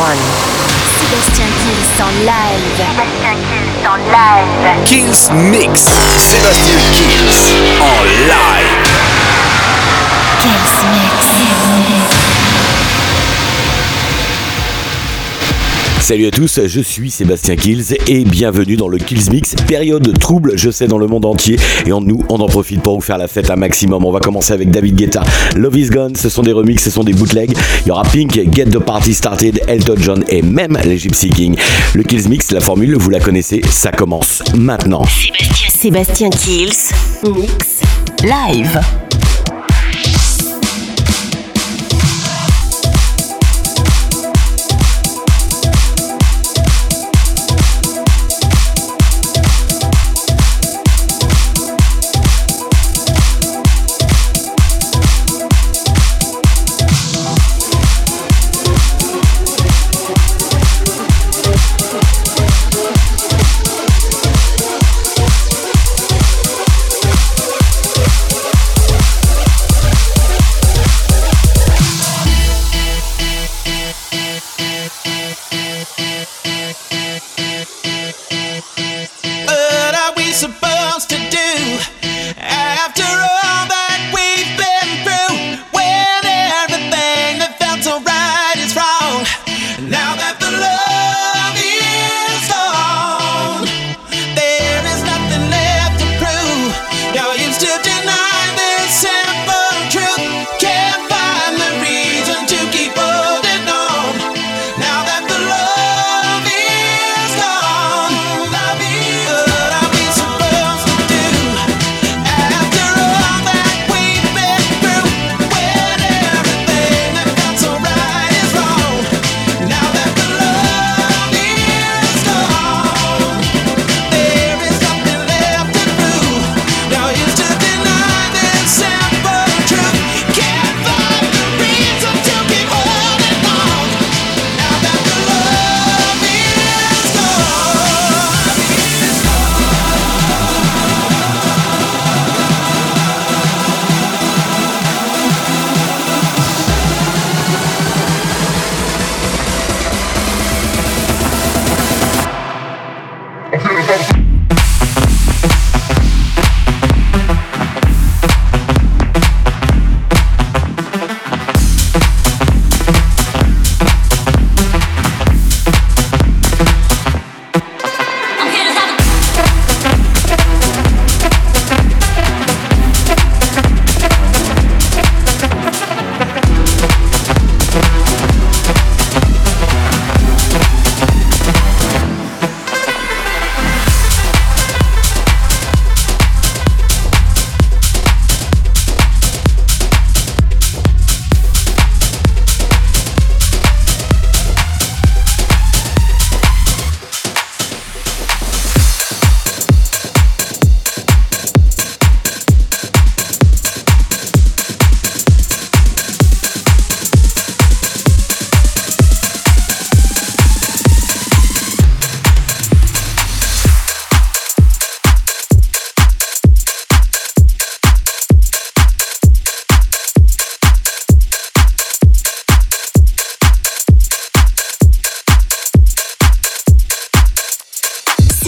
Sébastien Kills en live. Sébastien Kills en live. Kills Mix. Sébastien Kills en live. Kills Mix. Kills Mix. Salut à tous, je suis Sébastien Kills et bienvenue dans le Kills Mix. Période trouble, je sais, dans le monde entier. Et en nous, on en profite pour vous faire la fête un maximum. On va commencer avec David Guetta. Love is Gone, ce sont des remixes, ce sont des bootlegs. Il y aura Pink, Get the Party Started, Elton John et même les Gypsy King. Le Kills Mix, la formule, vous la connaissez, ça commence maintenant. Sébastien Kills, Mix, Live.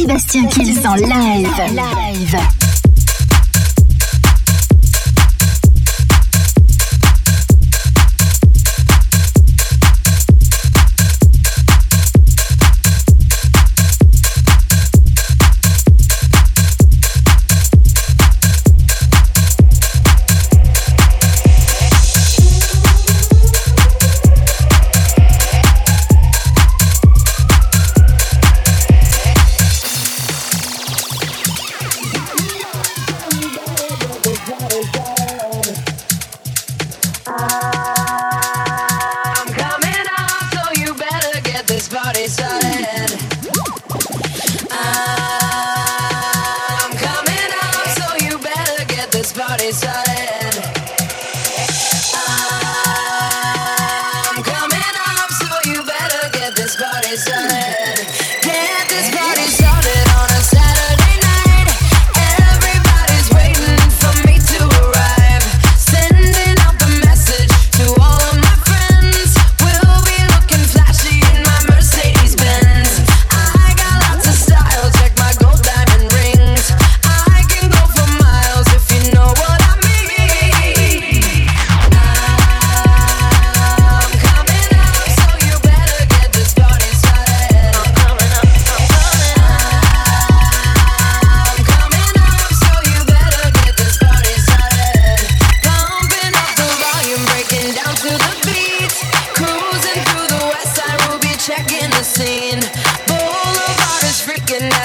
Sébastien Kills en live. Live.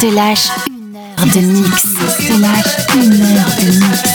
te lâche une heure de mix. te lâche une heure de mix.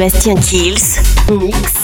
Sébastien Kills, mix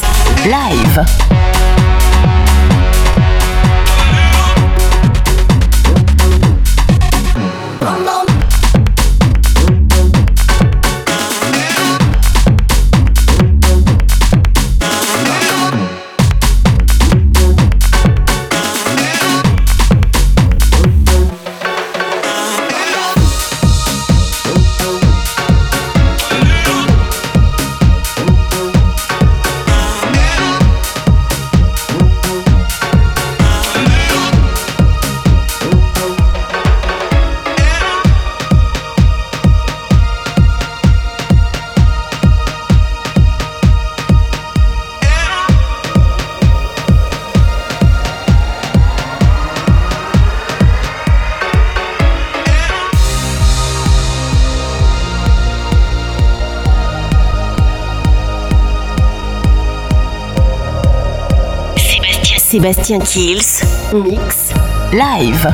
Sébastien Kills, Mix, Live.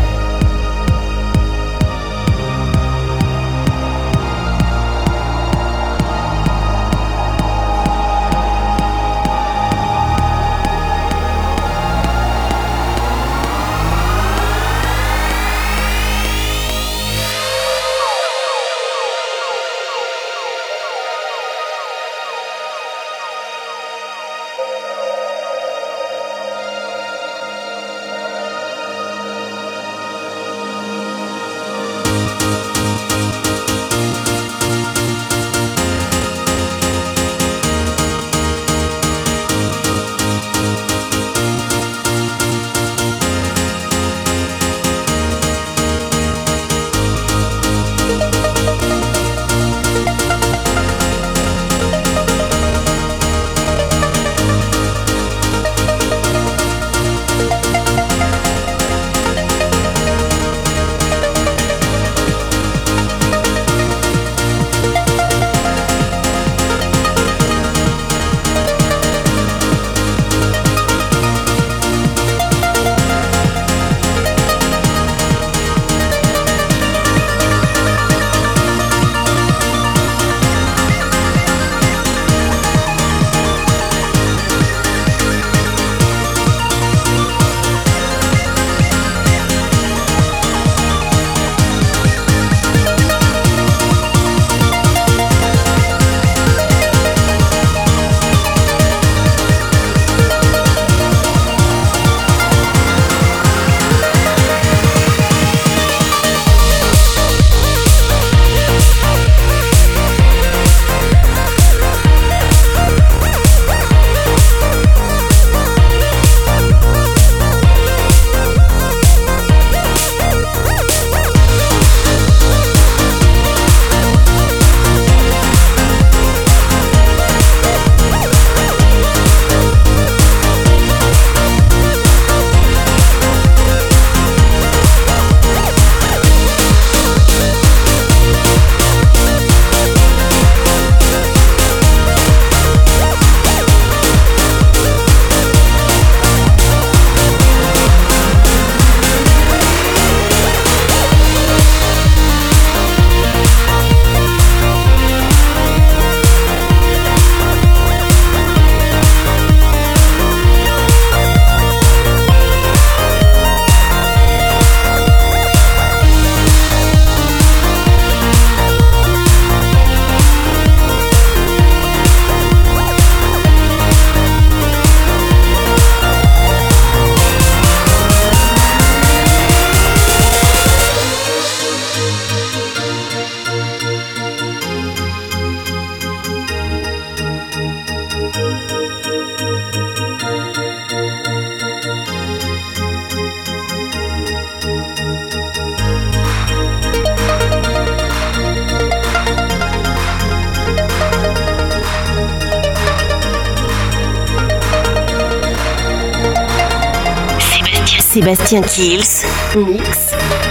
Sébastien Kills Mix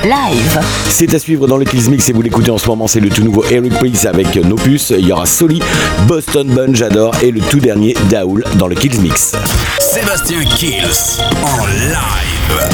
Live. C'est à suivre dans le Kills Mix et vous l'écoutez en ce moment, c'est le tout nouveau Eric Price avec Nopus. Il y aura Soli, Boston Bun, j'adore, et le tout dernier Daoul dans le Kills Mix. Sébastien Kills en live.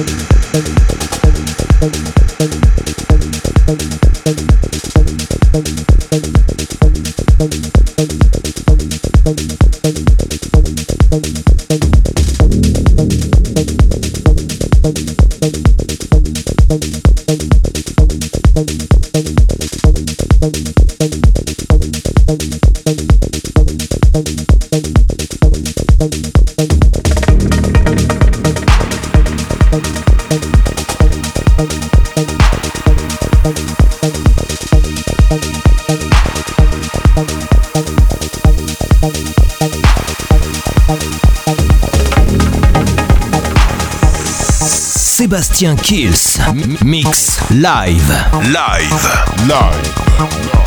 Bye. live. Live. Live.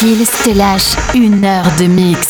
Kills te lâche une heure de mix.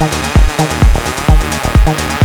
Thank you.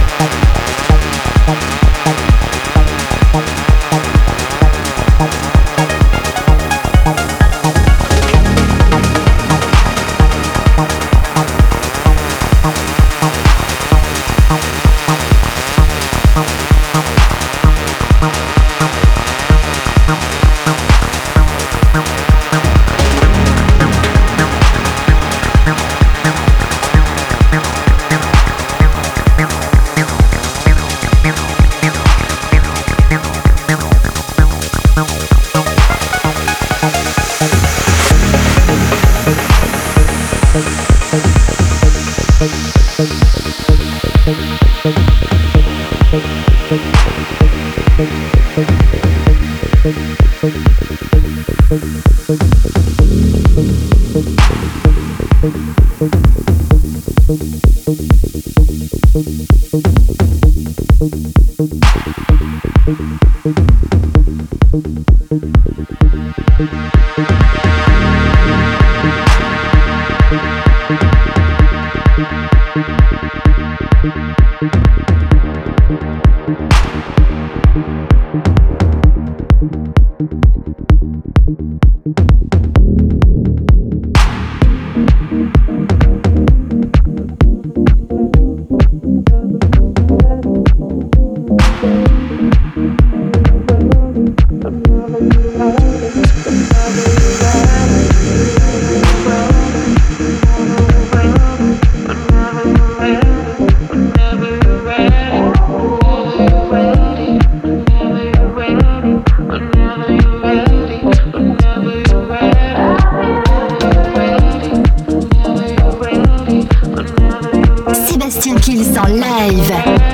en live.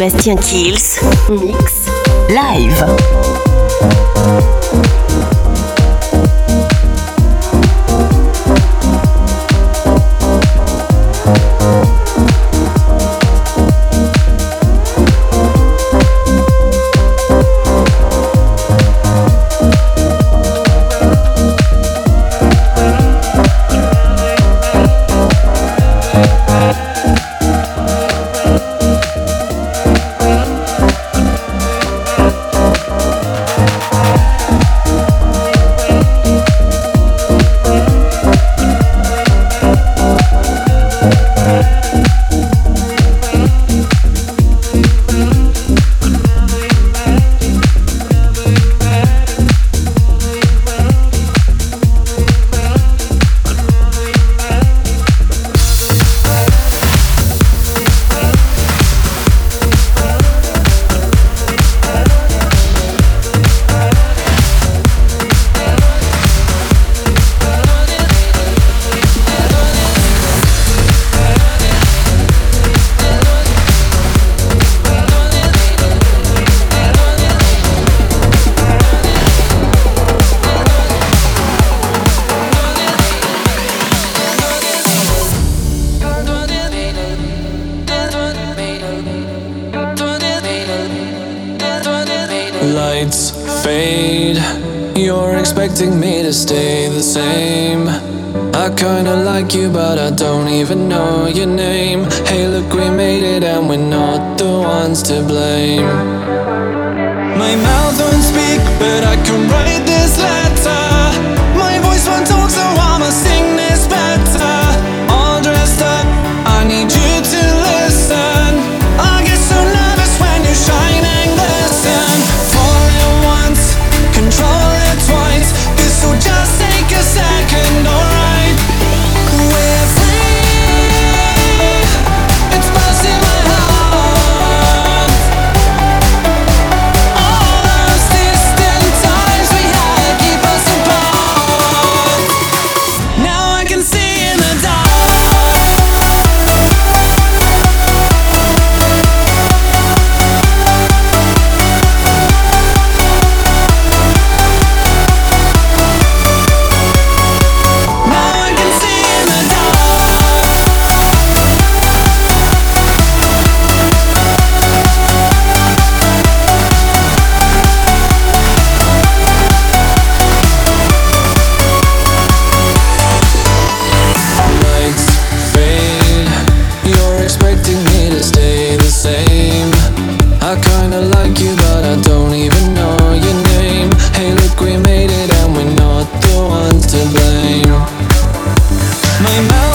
Sébastien Kills, Mix, Live. You're expecting me to stay the same. I kinda like you, but I don't even know your name. Hey, look, we made it, and we're not the ones to blame. My mouth do not speak, but I can. my mouth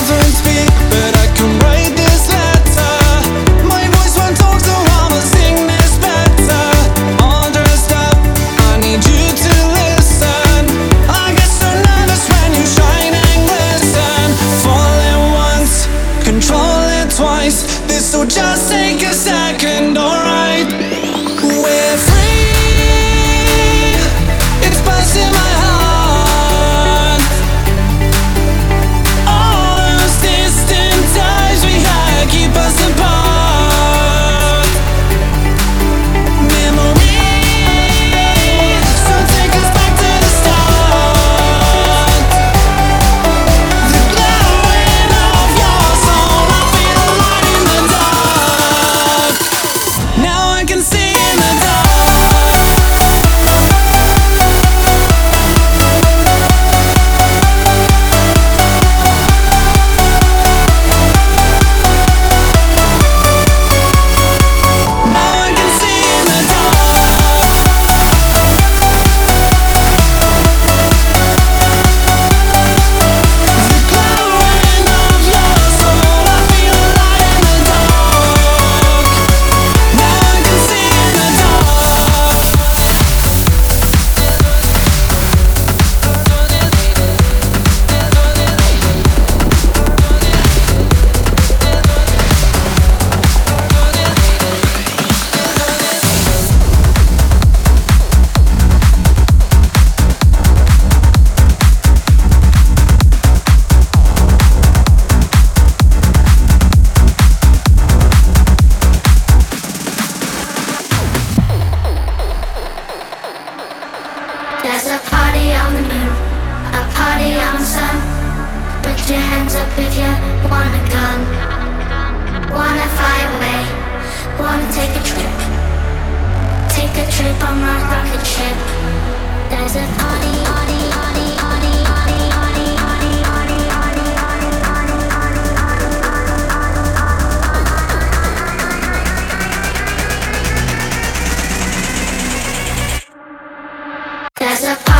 up if you wanna come? Wanna fly away? Wanna take a trip? Take a trip on my rocket ship. There's a party, party, party, party, party, party, party, party, party, party, party, party. There's a party.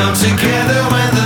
come together when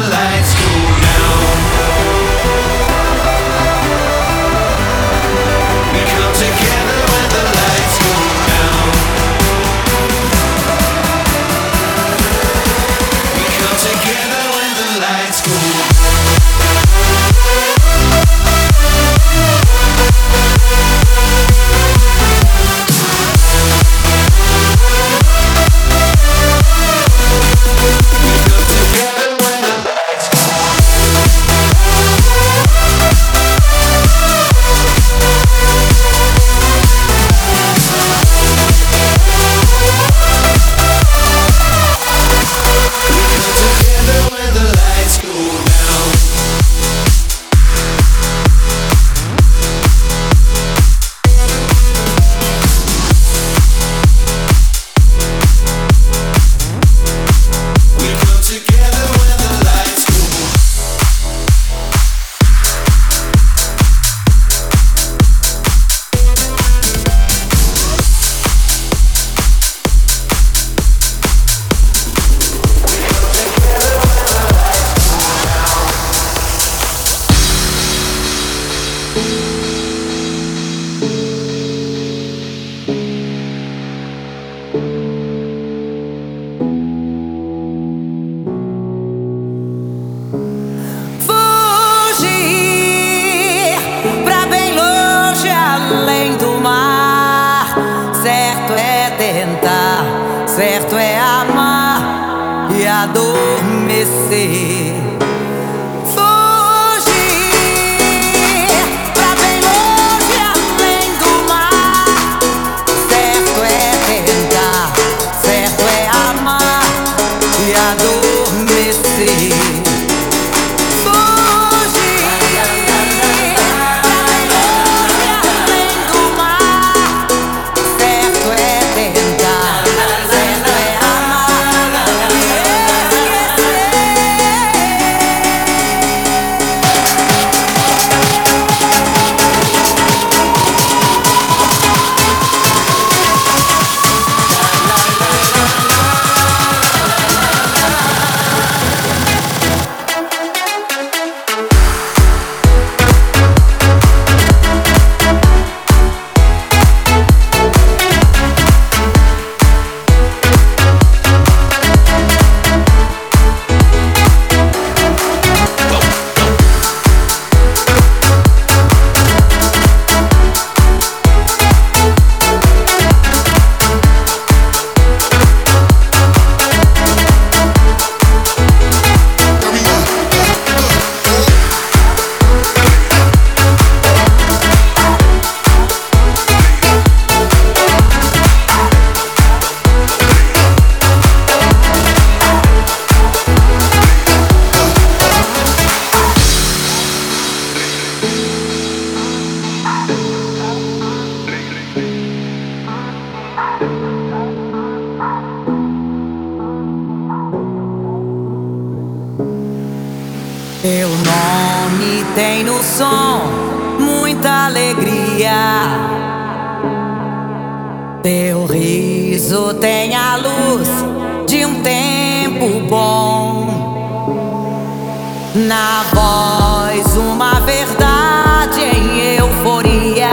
Na voz, uma verdade em euforia.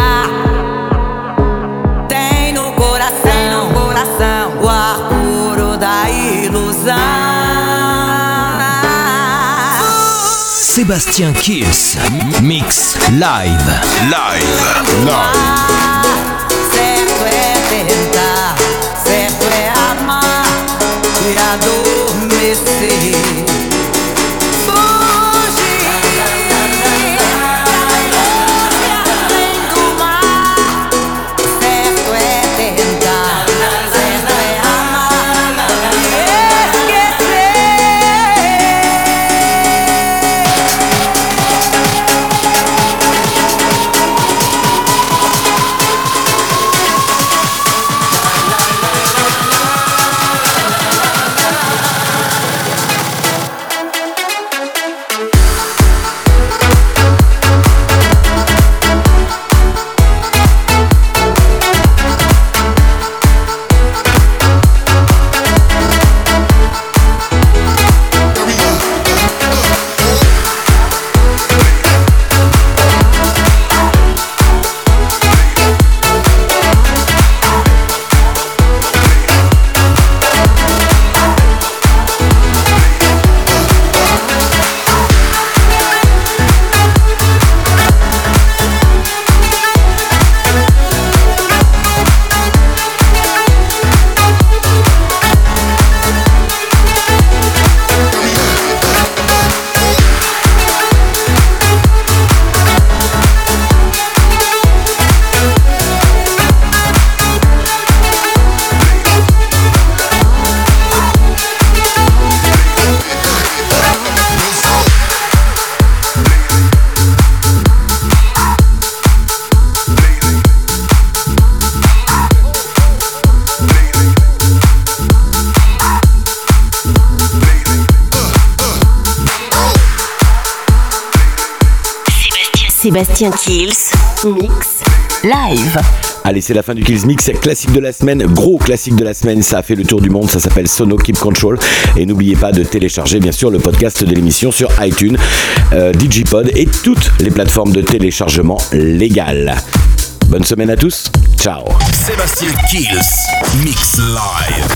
Tem no coração, Tem no coração o ar puro da ilusão. Sebastian Kiss, Mix Live. Live. Live. Ah, certo é tentar, certo é amar e adormecer. Sébastien Kills, mix live. Allez, c'est la fin du Kills Mix, classique de la semaine, gros classique de la semaine, ça a fait le tour du monde, ça s'appelle Sono Keep Control. Et n'oubliez pas de télécharger bien sûr le podcast de l'émission sur iTunes, euh, Digipod et toutes les plateformes de téléchargement légales. Bonne semaine à tous, ciao. Sébastien Kills, Mix Live.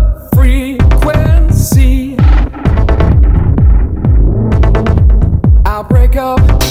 break up.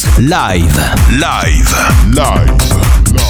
live. Live. Live. live.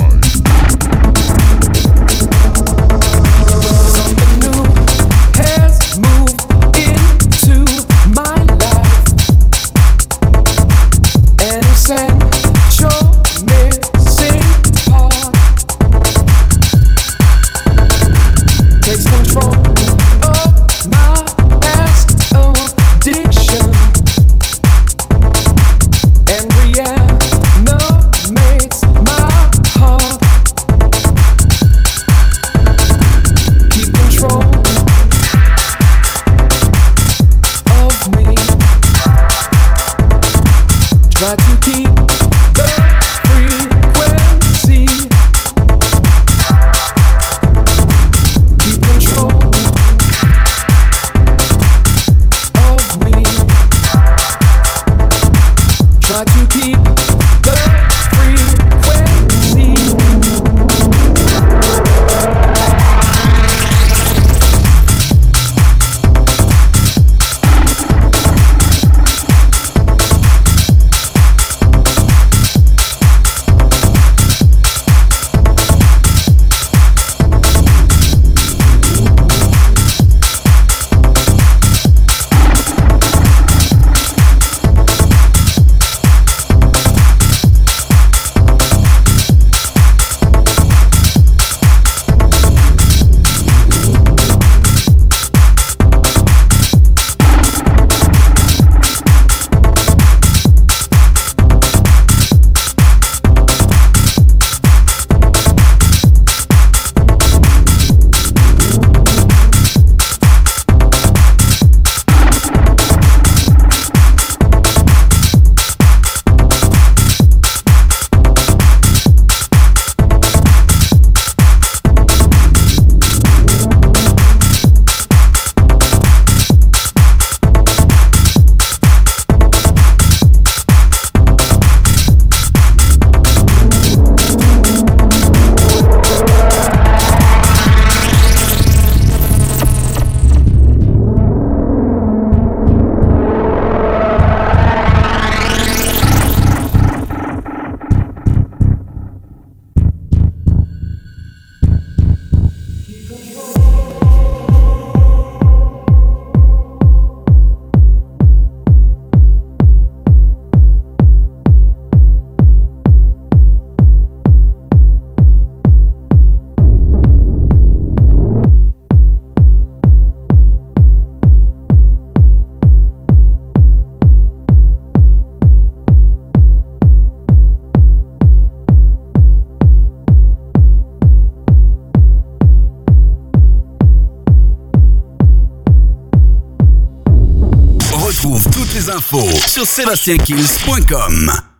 Sébastienkills.com